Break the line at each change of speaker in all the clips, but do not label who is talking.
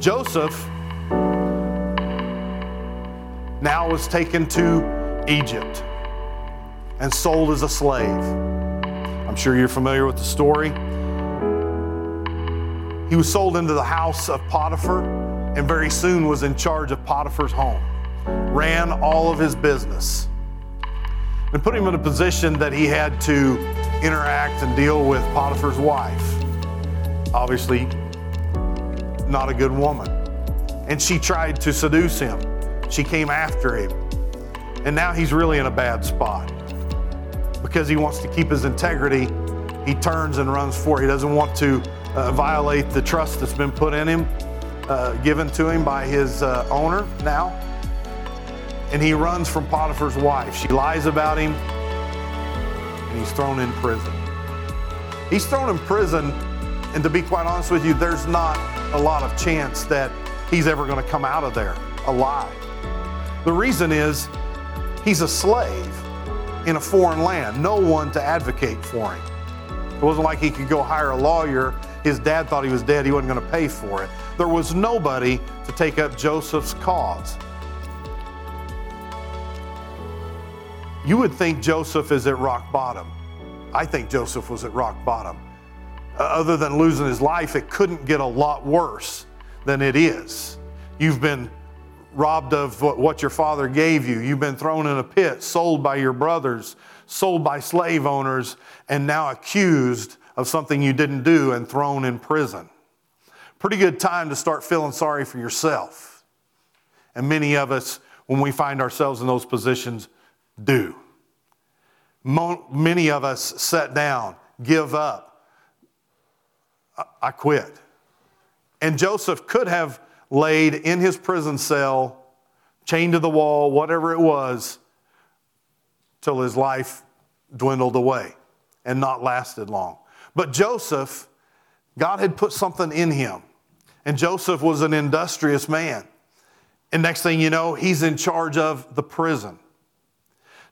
Joseph now was taken to Egypt and sold as a slave. I'm sure you're familiar with the story. He was sold into the house of Potiphar and very soon was in charge of Potiphar's home, ran all of his business, and put him in a position that he had to interact and deal with Potiphar's wife. Obviously, not a good woman. And she tried to seduce him. She came after him. And now he's really in a bad spot. Because he wants to keep his integrity, he turns and runs for. He doesn't want to uh, violate the trust that's been put in him, uh, given to him by his uh, owner now. And he runs from Potiphar's wife. She lies about him, and he's thrown in prison. He's thrown in prison, and to be quite honest with you, there's not a lot of chance that he's ever going to come out of there alive. The reason is he's a slave in a foreign land, no one to advocate for him. It wasn't like he could go hire a lawyer. His dad thought he was dead, he wasn't going to pay for it. There was nobody to take up Joseph's cause. You would think Joseph is at rock bottom. I think Joseph was at rock bottom. Uh, other than losing his life, it couldn't get a lot worse than it is. You've been robbed of what your father gave you. You've been thrown in a pit, sold by your brothers, sold by slave owners, and now accused of something you didn't do and thrown in prison. Pretty good time to start feeling sorry for yourself. And many of us, when we find ourselves in those positions, do. Many of us set down, give up. I quit. And Joseph could have laid in his prison cell, chained to the wall, whatever it was, till his life dwindled away and not lasted long. But Joseph, God had put something in him. And Joseph was an industrious man. And next thing you know, he's in charge of the prison.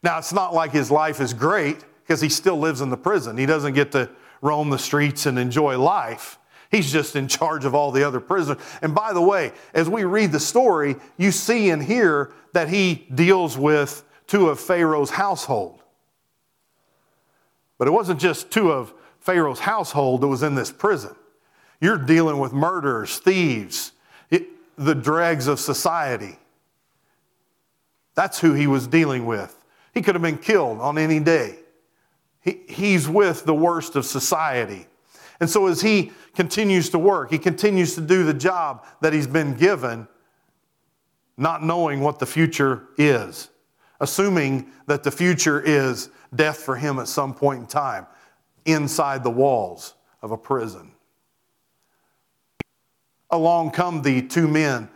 Now, it's not like his life is great because he still lives in the prison. He doesn't get to roam the streets and enjoy life. He's just in charge of all the other prisoners. And by the way, as we read the story, you see and hear that he deals with two of Pharaoh's household. But it wasn't just two of Pharaoh's household that was in this prison. You're dealing with murderers, thieves, it, the dregs of society. That's who he was dealing with. He could have been killed on any day. He, he's with the worst of society. And so, as he continues to work, he continues to do the job that he's been given, not knowing what the future is, assuming that the future is death for him at some point in time inside the walls of a prison. Along come the two men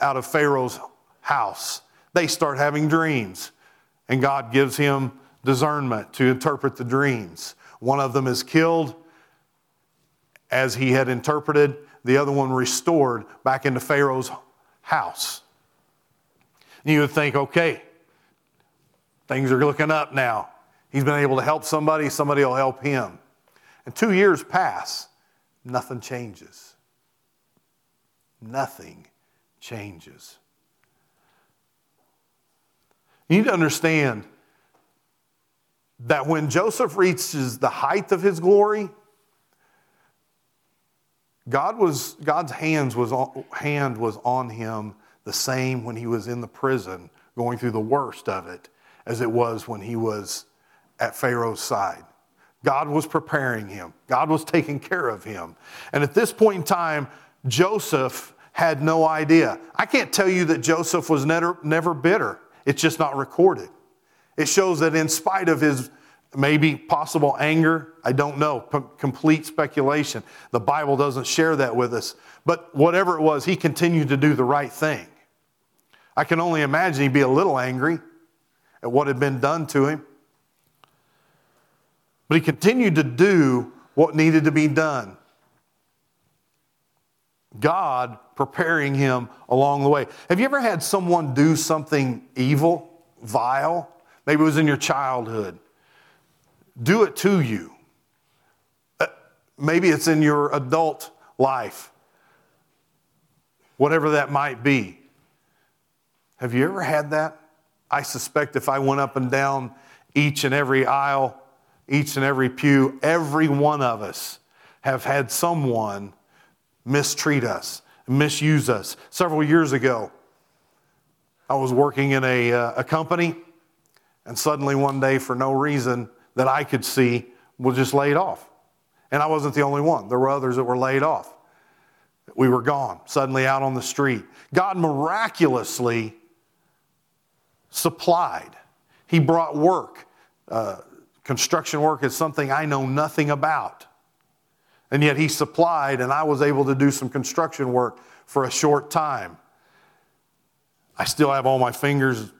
out of Pharaoh's house. They start having dreams and God gives him discernment to interpret the dreams. One of them is killed as he had interpreted, the other one restored back into Pharaoh's house. And you would think, okay, things are looking up now. He's been able to help somebody, somebody will help him. And two years pass, nothing changes. Nothing changes. You need to understand that when Joseph reaches the height of his glory, God was, God's hands was on, hand was on him the same when he was in the prison, going through the worst of it, as it was when he was at Pharaoh's side. God was preparing him, God was taking care of him. And at this point in time, Joseph had no idea. I can't tell you that Joseph was never, never bitter. It's just not recorded. It shows that in spite of his maybe possible anger, I don't know, P- complete speculation. The Bible doesn't share that with us. But whatever it was, he continued to do the right thing. I can only imagine he'd be a little angry at what had been done to him. But he continued to do what needed to be done. God preparing him along the way. Have you ever had someone do something evil, vile? Maybe it was in your childhood. Do it to you. Uh, maybe it's in your adult life. whatever that might be. Have you ever had that? I suspect if I went up and down each and every aisle, each and every pew, every one of us have had someone mistreat us, misuse us. Several years ago, I was working in a, uh, a company, and suddenly one day, for no reason that I could see, was just laid off. And I wasn't the only one, there were others that were laid off. We were gone, suddenly out on the street. God miraculously supplied, He brought work. Uh, construction work is something I know nothing about. And yet He supplied, and I was able to do some construction work for a short time. I still have all my fingers,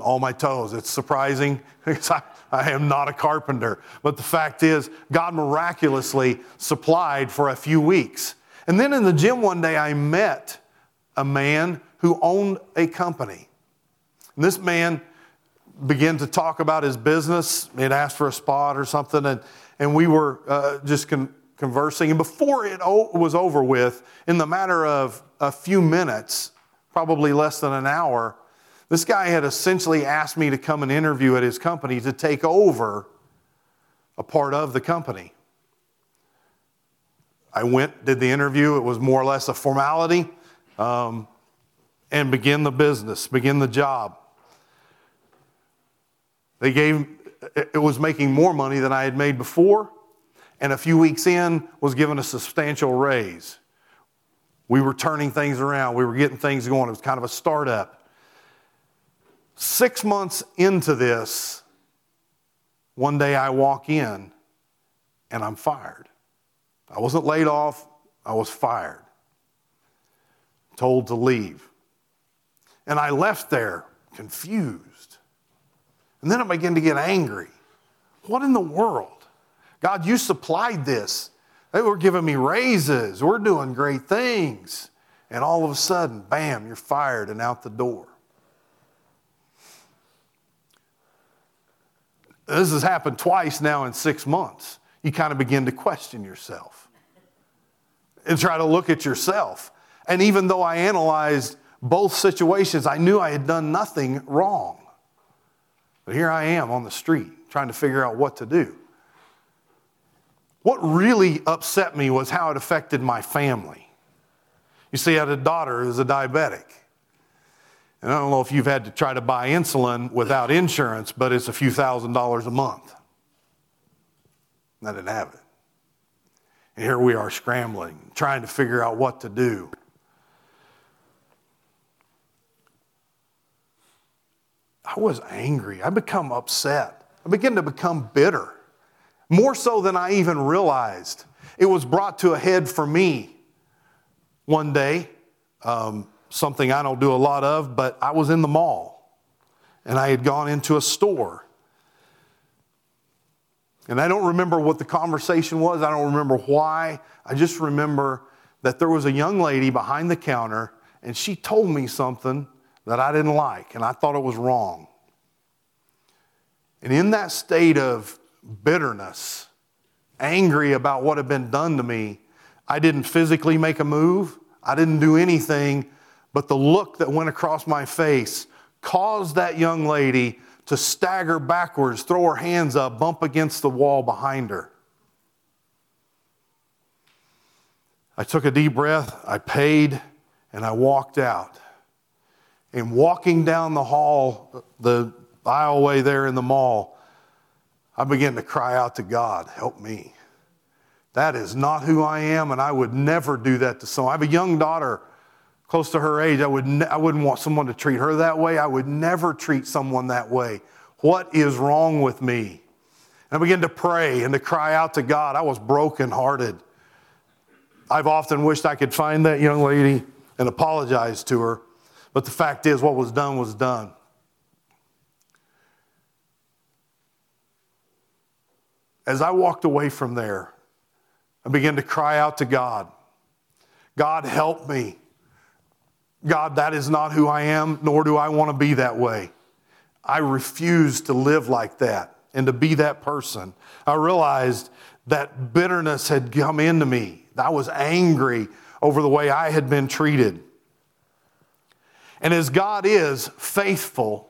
all my toes. It's surprising because I, I am not a carpenter. But the fact is, God miraculously supplied for a few weeks. And then in the gym one day, I met a man who owned a company. And this man began to talk about his business. Had asked for a spot or something, and, and we were uh, just con- conversing. And before it o- was over with, in the matter of a few minutes, probably less than an hour, this guy had essentially asked me to come and interview at his company to take over a part of the company. I went, did the interview. It was more or less a formality, um, and begin the business, begin the job. They gave, it was making more money than I had made before, and a few weeks in was given a substantial raise. We were turning things around, we were getting things going. It was kind of a startup. Six months into this, one day I walk in and I'm fired. I wasn't laid off, I was fired, told to leave. And I left there confused. And then I began to get angry. What in the world? God, you supplied this. They were giving me raises. We're doing great things. And all of a sudden, bam, you're fired and out the door. This has happened twice now in six months you kind of begin to question yourself and try to look at yourself. And even though I analyzed both situations, I knew I had done nothing wrong. But here I am on the street trying to figure out what to do. What really upset me was how it affected my family. You see, I had a daughter who's a diabetic. And I don't know if you've had to try to buy insulin without insurance, but it's a few thousand dollars a month. I didn't have it. And here we are scrambling, trying to figure out what to do. I was angry. I become upset. I began to become bitter, more so than I even realized. It was brought to a head for me one day, um, something I don't do a lot of, but I was in the mall and I had gone into a store and I don't remember what the conversation was. I don't remember why. I just remember that there was a young lady behind the counter and she told me something that I didn't like and I thought it was wrong. And in that state of bitterness, angry about what had been done to me, I didn't physically make a move. I didn't do anything, but the look that went across my face caused that young lady to stagger backwards, throw her hands up, bump against the wall behind her. I took a deep breath, I paid, and I walked out. And walking down the hall, the aisleway there in the mall, I began to cry out to God, help me. That is not who I am, and I would never do that to someone. I have a young daughter close to her age, I, would ne- I wouldn't want someone to treat her that way. I would never treat someone that way. What is wrong with me? And I began to pray and to cry out to God. I was brokenhearted. I've often wished I could find that young lady and apologize to her, but the fact is, what was done was done. As I walked away from there, I began to cry out to God God, help me. God, that is not who I am, nor do I want to be that way. I refuse to live like that and to be that person. I realized that bitterness had come into me. I was angry over the way I had been treated. And as God is faithful,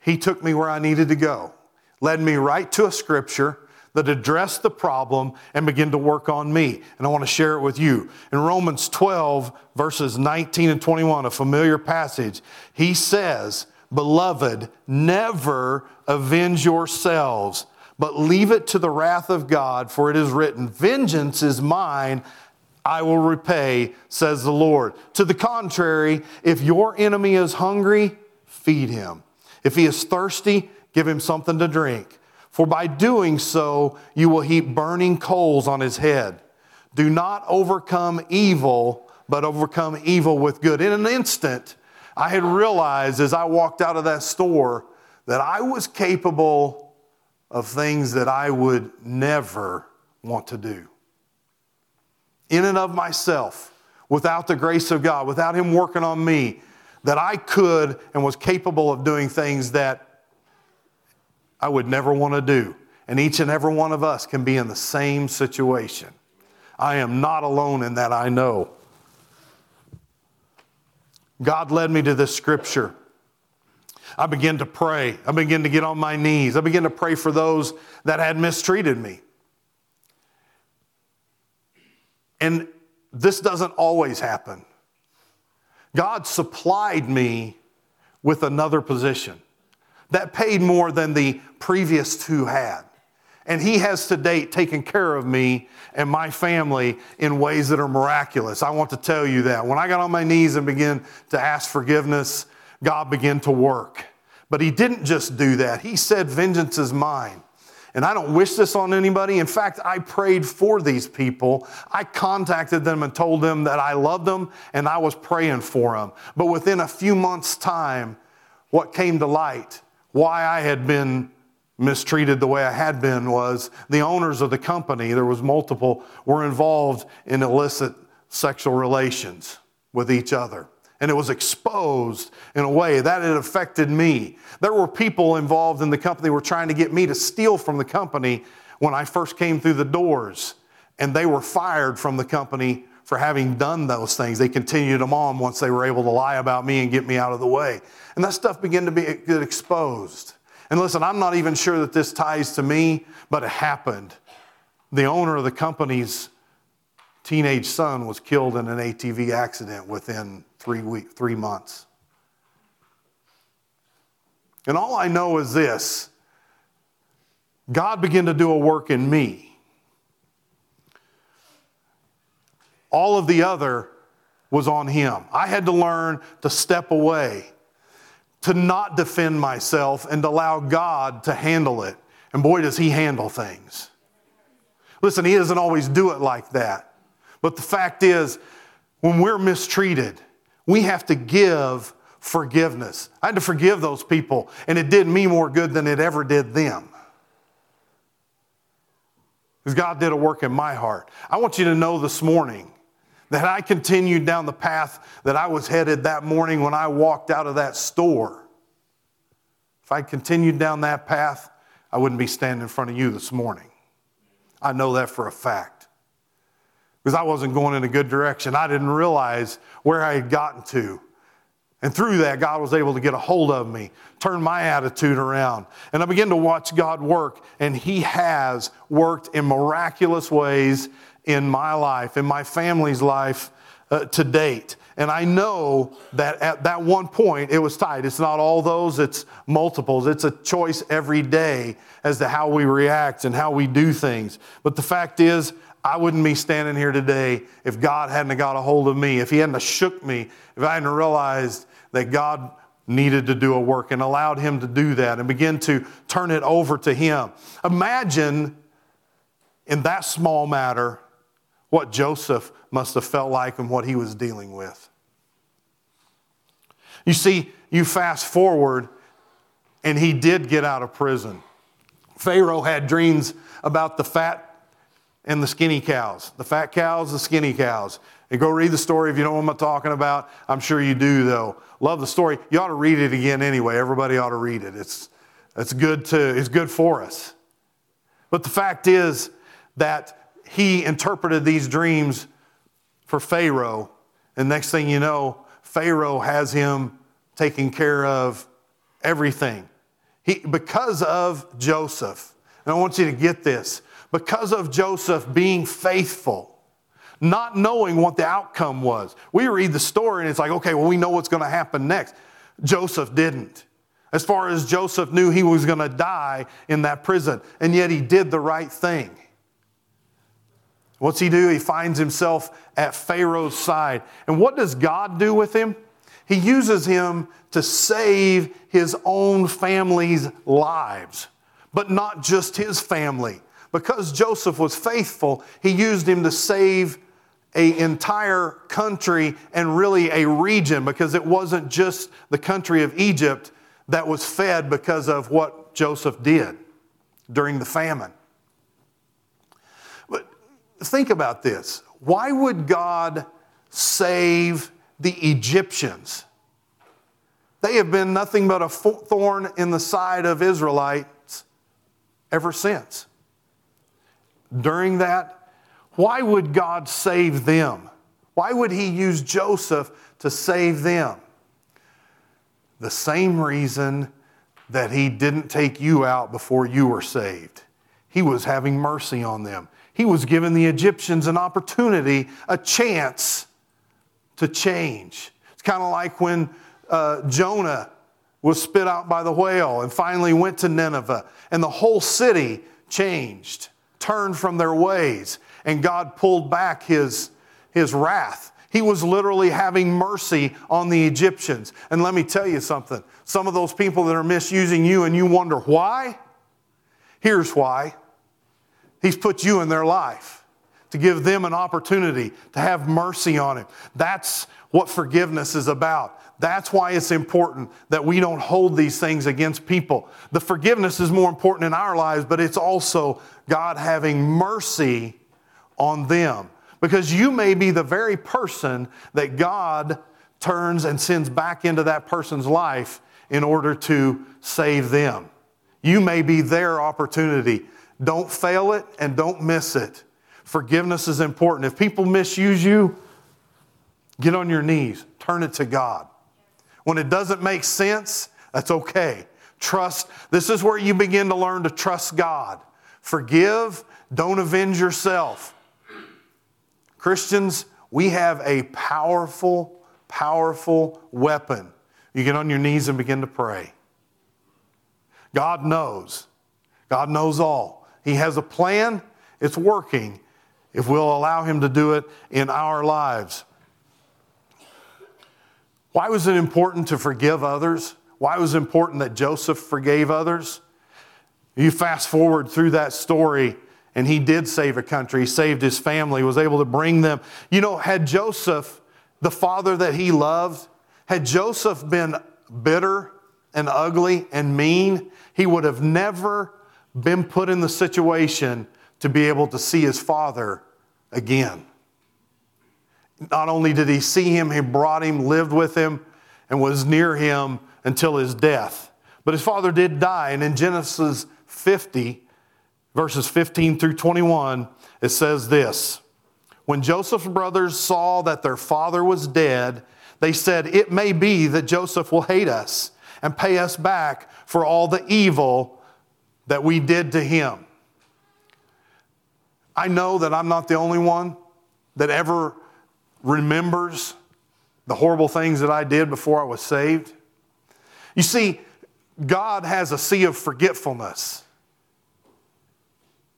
He took me where I needed to go, led me right to a scripture that address the problem and begin to work on me. And I want to share it with you. In Romans 12, verses 19 and 21, a familiar passage, he says, Beloved, never avenge yourselves, but leave it to the wrath of God, for it is written, Vengeance is mine. I will repay, says the Lord. To the contrary, if your enemy is hungry, feed him. If he is thirsty, give him something to drink. For by doing so, you will heap burning coals on his head. Do not overcome evil, but overcome evil with good. In an instant, I had realized as I walked out of that store that I was capable of things that I would never want to do. In and of myself, without the grace of God, without Him working on me, that I could and was capable of doing things that I would never want to do. And each and every one of us can be in the same situation. I am not alone in that, I know. God led me to this scripture. I began to pray. I began to get on my knees. I began to pray for those that had mistreated me. And this doesn't always happen. God supplied me with another position that paid more than the previous two had. And he has to date taken care of me and my family in ways that are miraculous. I want to tell you that. When I got on my knees and began to ask forgiveness, God began to work. But he didn't just do that. He said, Vengeance is mine. And I don't wish this on anybody. In fact, I prayed for these people. I contacted them and told them that I loved them and I was praying for them. But within a few months' time, what came to light, why I had been mistreated the way I had been was the owners of the company, there was multiple, were involved in illicit sexual relations with each other. And it was exposed in a way that it affected me. There were people involved in the company were trying to get me to steal from the company when I first came through the doors. And they were fired from the company for having done those things. They continued them on once they were able to lie about me and get me out of the way. And that stuff began to be get exposed. And listen, I'm not even sure that this ties to me, but it happened. The owner of the company's teenage son was killed in an ATV accident within three, week, three months. And all I know is this God began to do a work in me. All of the other was on him. I had to learn to step away to not defend myself and to allow God to handle it. And boy, does He handle things. Listen, He doesn't always do it like that. But the fact is, when we're mistreated, we have to give forgiveness. I had to forgive those people, and it did me more good than it ever did them. Because God did a work in my heart. I want you to know this morning that I continued down the path that I was headed that morning when I walked out of that store. If I continued down that path, I wouldn't be standing in front of you this morning. I know that for a fact. Because I wasn't going in a good direction. I didn't realize where I had gotten to. And through that, God was able to get a hold of me, turn my attitude around. And I began to watch God work, and He has worked in miraculous ways in my life, in my family's life uh, to date. And I know that at that one point it was tight. It's not all those, it's multiples. It's a choice every day as to how we react and how we do things. But the fact is, I wouldn't be standing here today if God hadn't got a hold of me, if He hadn't shook me, if I hadn't realized that God needed to do a work and allowed Him to do that and begin to turn it over to Him. Imagine in that small matter what Joseph must have felt like and what he was dealing with. You see, you fast forward, and he did get out of prison. Pharaoh had dreams about the fat and the skinny cows, the fat cows, the skinny cows. And go read the story if you know what I'm talking about. I'm sure you do, though. Love the story. You ought to read it again anyway. Everybody ought to read it. It's, it's, good, to, it's good for us. But the fact is that he interpreted these dreams for Pharaoh. And next thing you know, Pharaoh has him taking care of everything. He, because of Joseph, and I want you to get this because of Joseph being faithful, not knowing what the outcome was. We read the story and it's like, okay, well, we know what's going to happen next. Joseph didn't. As far as Joseph knew he was going to die in that prison, and yet he did the right thing. What's he do? He finds himself at Pharaoh's side. And what does God do with him? He uses him to save his own family's lives, but not just his family. Because Joseph was faithful, he used him to save an entire country and really a region because it wasn't just the country of Egypt that was fed because of what Joseph did during the famine. Think about this why would God save the Egyptians? They have been nothing but a thorn in the side of Israelites ever since. During that, why would God save them? Why would He use Joseph to save them? The same reason that He didn't take you out before you were saved. He was having mercy on them. He was giving the Egyptians an opportunity, a chance to change. It's kind of like when uh, Jonah was spit out by the whale and finally went to Nineveh, and the whole city changed, turned from their ways, and God pulled back his, his wrath. He was literally having mercy on the Egyptians. And let me tell you something some of those people that are misusing you and you wonder why, here's why He's put you in their life to give them an opportunity to have mercy on Him. That's what forgiveness is about. That's why it's important that we don't hold these things against people. The forgiveness is more important in our lives, but it's also God having mercy on them. Because you may be the very person that God turns and sends back into that person's life in order to save them. You may be their opportunity. Don't fail it and don't miss it. Forgiveness is important. If people misuse you, get on your knees, turn it to God. When it doesn't make sense, that's okay. Trust. This is where you begin to learn to trust God. Forgive, don't avenge yourself. Christians, we have a powerful, powerful weapon. You get on your knees and begin to pray. God knows. God knows all. He has a plan, it's working if we'll allow Him to do it in our lives. Why was it important to forgive others? Why was it important that Joseph forgave others? You fast forward through that story, and he did save a country. He saved his family, was able to bring them. You know, had Joseph, the father that he loved, had Joseph been bitter and ugly and mean, he would have never been put in the situation to be able to see his father again. Not only did he see him, he brought him, lived with him, and was near him until his death. But his father did die, and in Genesis 50, verses 15 through 21, it says this When Joseph's brothers saw that their father was dead, they said, It may be that Joseph will hate us and pay us back for all the evil that we did to him. I know that I'm not the only one that ever remembers the horrible things that I did before I was saved. You see, God has a sea of forgetfulness.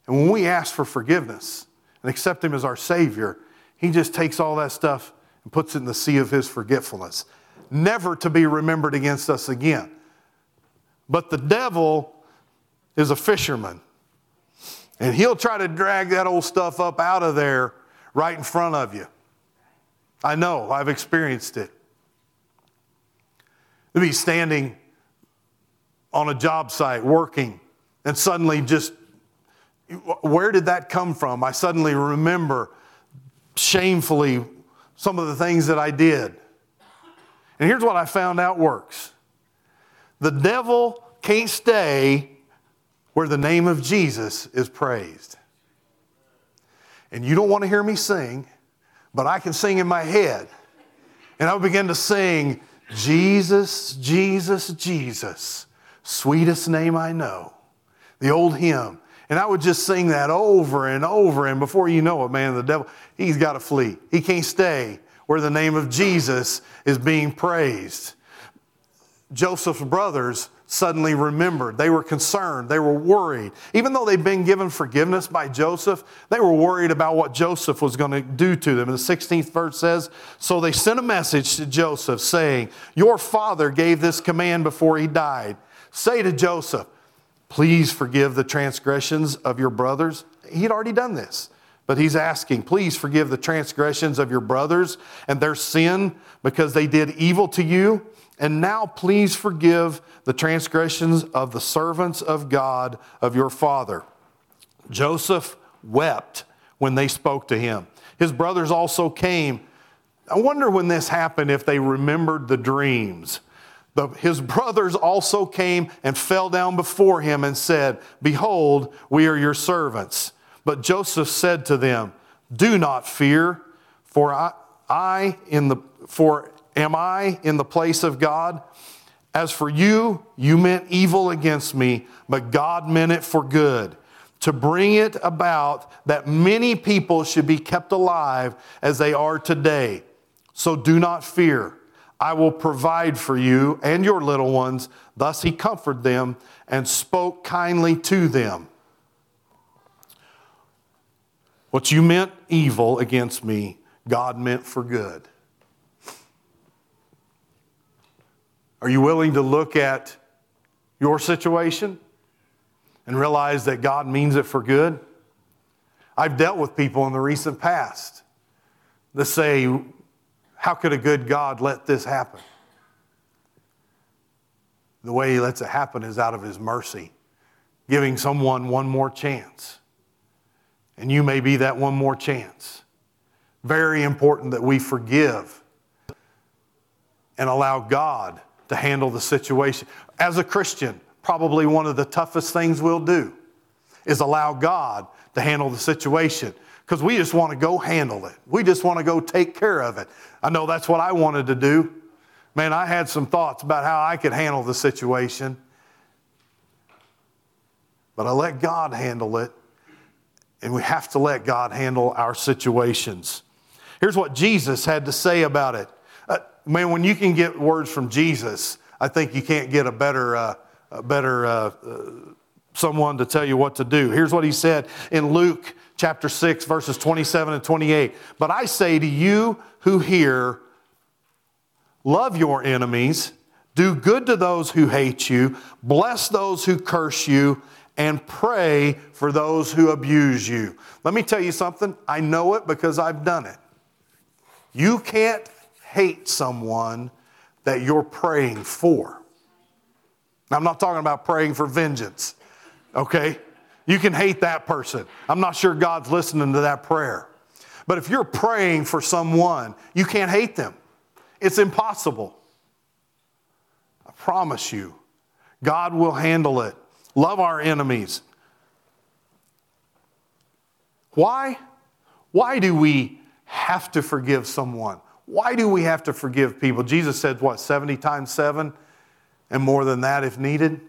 And when we ask for forgiveness and accept Him as our Savior, He just takes all that stuff and puts it in the sea of His forgetfulness, never to be remembered against us again. But the devil is a fisherman, and he'll try to drag that old stuff up out of there right in front of you. I know, I've experienced it. To be standing on a job site working, and suddenly just, where did that come from? I suddenly remember shamefully some of the things that I did. And here's what I found out works the devil can't stay where the name of Jesus is praised. And you don't want to hear me sing, but I can sing in my head. And I would begin to sing, Jesus, Jesus, Jesus, sweetest name I know. The old hymn. And I would just sing that over and over. And before you know it, man, the devil, he's got to flee. He can't stay where the name of Jesus is being praised. Joseph's brothers suddenly remembered. They were concerned. They were worried. Even though they'd been given forgiveness by Joseph, they were worried about what Joseph was going to do to them. And the 16th verse says So they sent a message to Joseph saying, Your father gave this command before he died. Say to Joseph, Please forgive the transgressions of your brothers. He'd already done this. But he's asking, please forgive the transgressions of your brothers and their sin because they did evil to you. And now please forgive the transgressions of the servants of God of your father. Joseph wept when they spoke to him. His brothers also came. I wonder when this happened if they remembered the dreams. The, his brothers also came and fell down before him and said, Behold, we are your servants. But Joseph said to them, Do not fear, for I, I in the for am I in the place of God? As for you, you meant evil against me, but God meant it for good, to bring it about that many people should be kept alive as they are today. So do not fear. I will provide for you and your little ones. Thus he comforted them and spoke kindly to them. What you meant evil against me, God meant for good. Are you willing to look at your situation and realize that God means it for good? I've dealt with people in the recent past that say, how could a good God let this happen? The way He lets it happen is out of His mercy, giving someone one more chance. And you may be that one more chance. Very important that we forgive and allow God to handle the situation. As a Christian, probably one of the toughest things we'll do is allow God to handle the situation because we just want to go handle it. We just want to go take care of it. I know that's what I wanted to do. Man, I had some thoughts about how I could handle the situation. But I let God handle it, and we have to let God handle our situations. Here's what Jesus had to say about it. Man, when you can get words from Jesus, I think you can't get a better, uh, a better uh, uh someone to tell you what to do. Here's what he said in Luke chapter 6, verses 27 and 28. But I say to you who hear, love your enemies, do good to those who hate you, bless those who curse you, and pray for those who abuse you. Let me tell you something. I know it because I've done it. You can't hate someone that you're praying for. I'm not talking about praying for vengeance, okay? You can hate that person. I'm not sure God's listening to that prayer. But if you're praying for someone, you can't hate them. It's impossible. I promise you, God will handle it. Love our enemies. Why? Why do we have to forgive someone? Why do we have to forgive people? Jesus said, what, 70 times 7 and more than that if needed?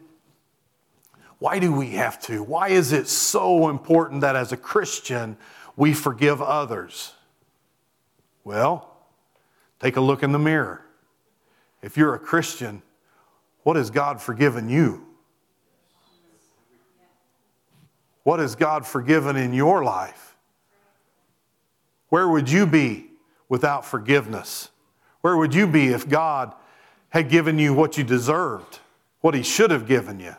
Why do we have to? Why is it so important that as a Christian we forgive others? Well, take a look in the mirror. If you're a Christian, what has God forgiven you? What has God forgiven in your life? Where would you be without forgiveness? Where would you be if God had given you what you deserved, what He should have given you?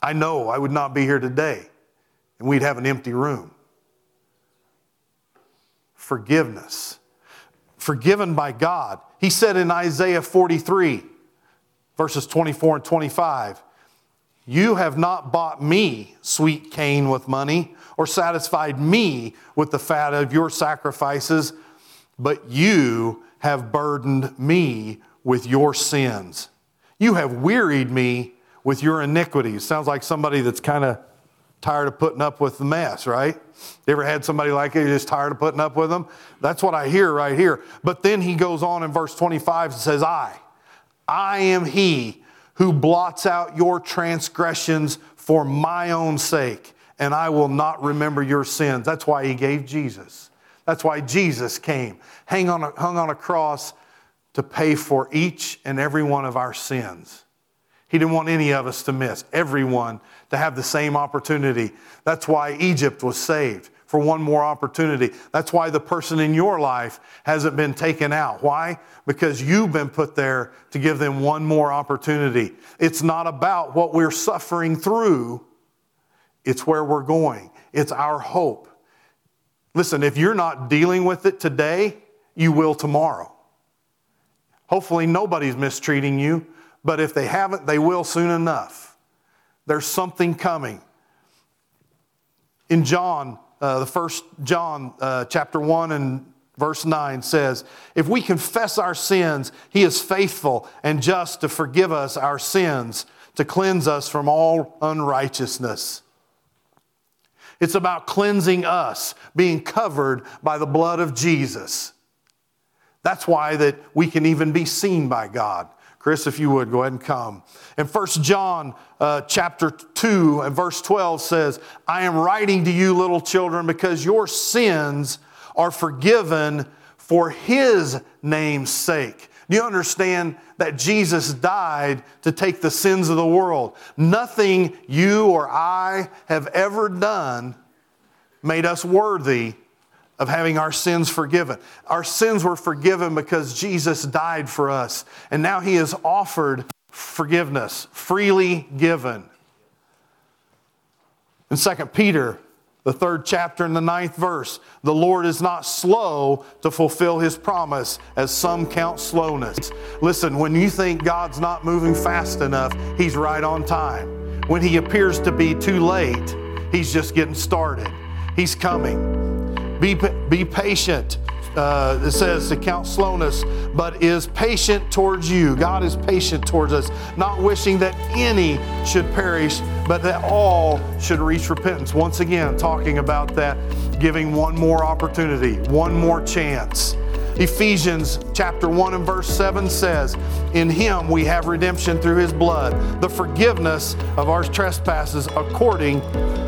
I know I would not be here today and we'd have an empty room. Forgiveness. Forgiven by God. He said in Isaiah 43, verses 24 and 25, You have not bought me, sweet cane, with money, or satisfied me with the fat of your sacrifices, but you have burdened me with your sins. You have wearied me with your iniquities. Sounds like somebody that's kind of tired of putting up with the mess, right? You ever had somebody like you just tired of putting up with them? That's what I hear right here. But then he goes on in verse 25 and says, I, I am he who blots out your transgressions for my own sake, and I will not remember your sins. That's why he gave Jesus. That's why Jesus came, hung on a, hung on a cross to pay for each and every one of our sins. He didn't want any of us to miss, everyone to have the same opportunity. That's why Egypt was saved for one more opportunity. That's why the person in your life hasn't been taken out. Why? Because you've been put there to give them one more opportunity. It's not about what we're suffering through, it's where we're going. It's our hope. Listen, if you're not dealing with it today, you will tomorrow. Hopefully, nobody's mistreating you, but if they haven't, they will soon enough. There's something coming. In John, uh, the first John uh, chapter 1 and verse 9 says, If we confess our sins, he is faithful and just to forgive us our sins, to cleanse us from all unrighteousness. It's about cleansing us, being covered by the blood of Jesus. That's why that we can even be seen by God. Chris, if you would, go ahead and come. And First John uh, chapter 2 and verse 12 says, I am writing to you, little children, because your sins are forgiven for his name's sake. Do you understand that Jesus died to take the sins of the world? Nothing you or I have ever done made us worthy of having our sins forgiven. Our sins were forgiven because Jesus died for us, and now he has offered forgiveness, freely given. In 2 Peter, the third chapter and the ninth verse, the Lord is not slow to fulfill his promise, as some count slowness. Listen, when you think God's not moving fast enough, he's right on time. When he appears to be too late, he's just getting started. He's coming. Be, be patient. Uh, it says to count slowness, but is patient towards you. God is patient towards us, not wishing that any should perish, but that all should reach repentance. Once again, talking about that, giving one more opportunity, one more chance. Ephesians chapter 1 and verse 7 says, In him we have redemption through his blood, the forgiveness of our trespasses according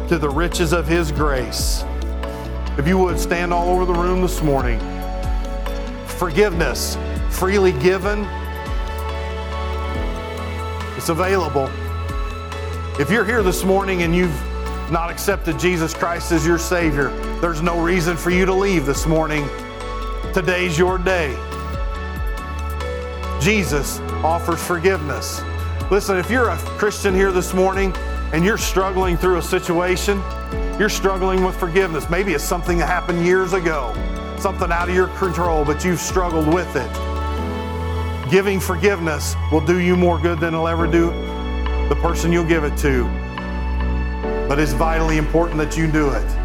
to the riches of his grace. If you would stand all over the room this morning. Forgiveness, freely given, it's available. If you're here this morning and you've not accepted Jesus Christ as your Savior, there's no reason for you to leave this morning. Today's your day. Jesus offers forgiveness. Listen, if you're a Christian here this morning and you're struggling through a situation, you're struggling with forgiveness. Maybe it's something that happened years ago, something out of your control, but you've struggled with it. Giving forgiveness will do you more good than it'll ever do the person you'll give it to. But it's vitally important that you do it.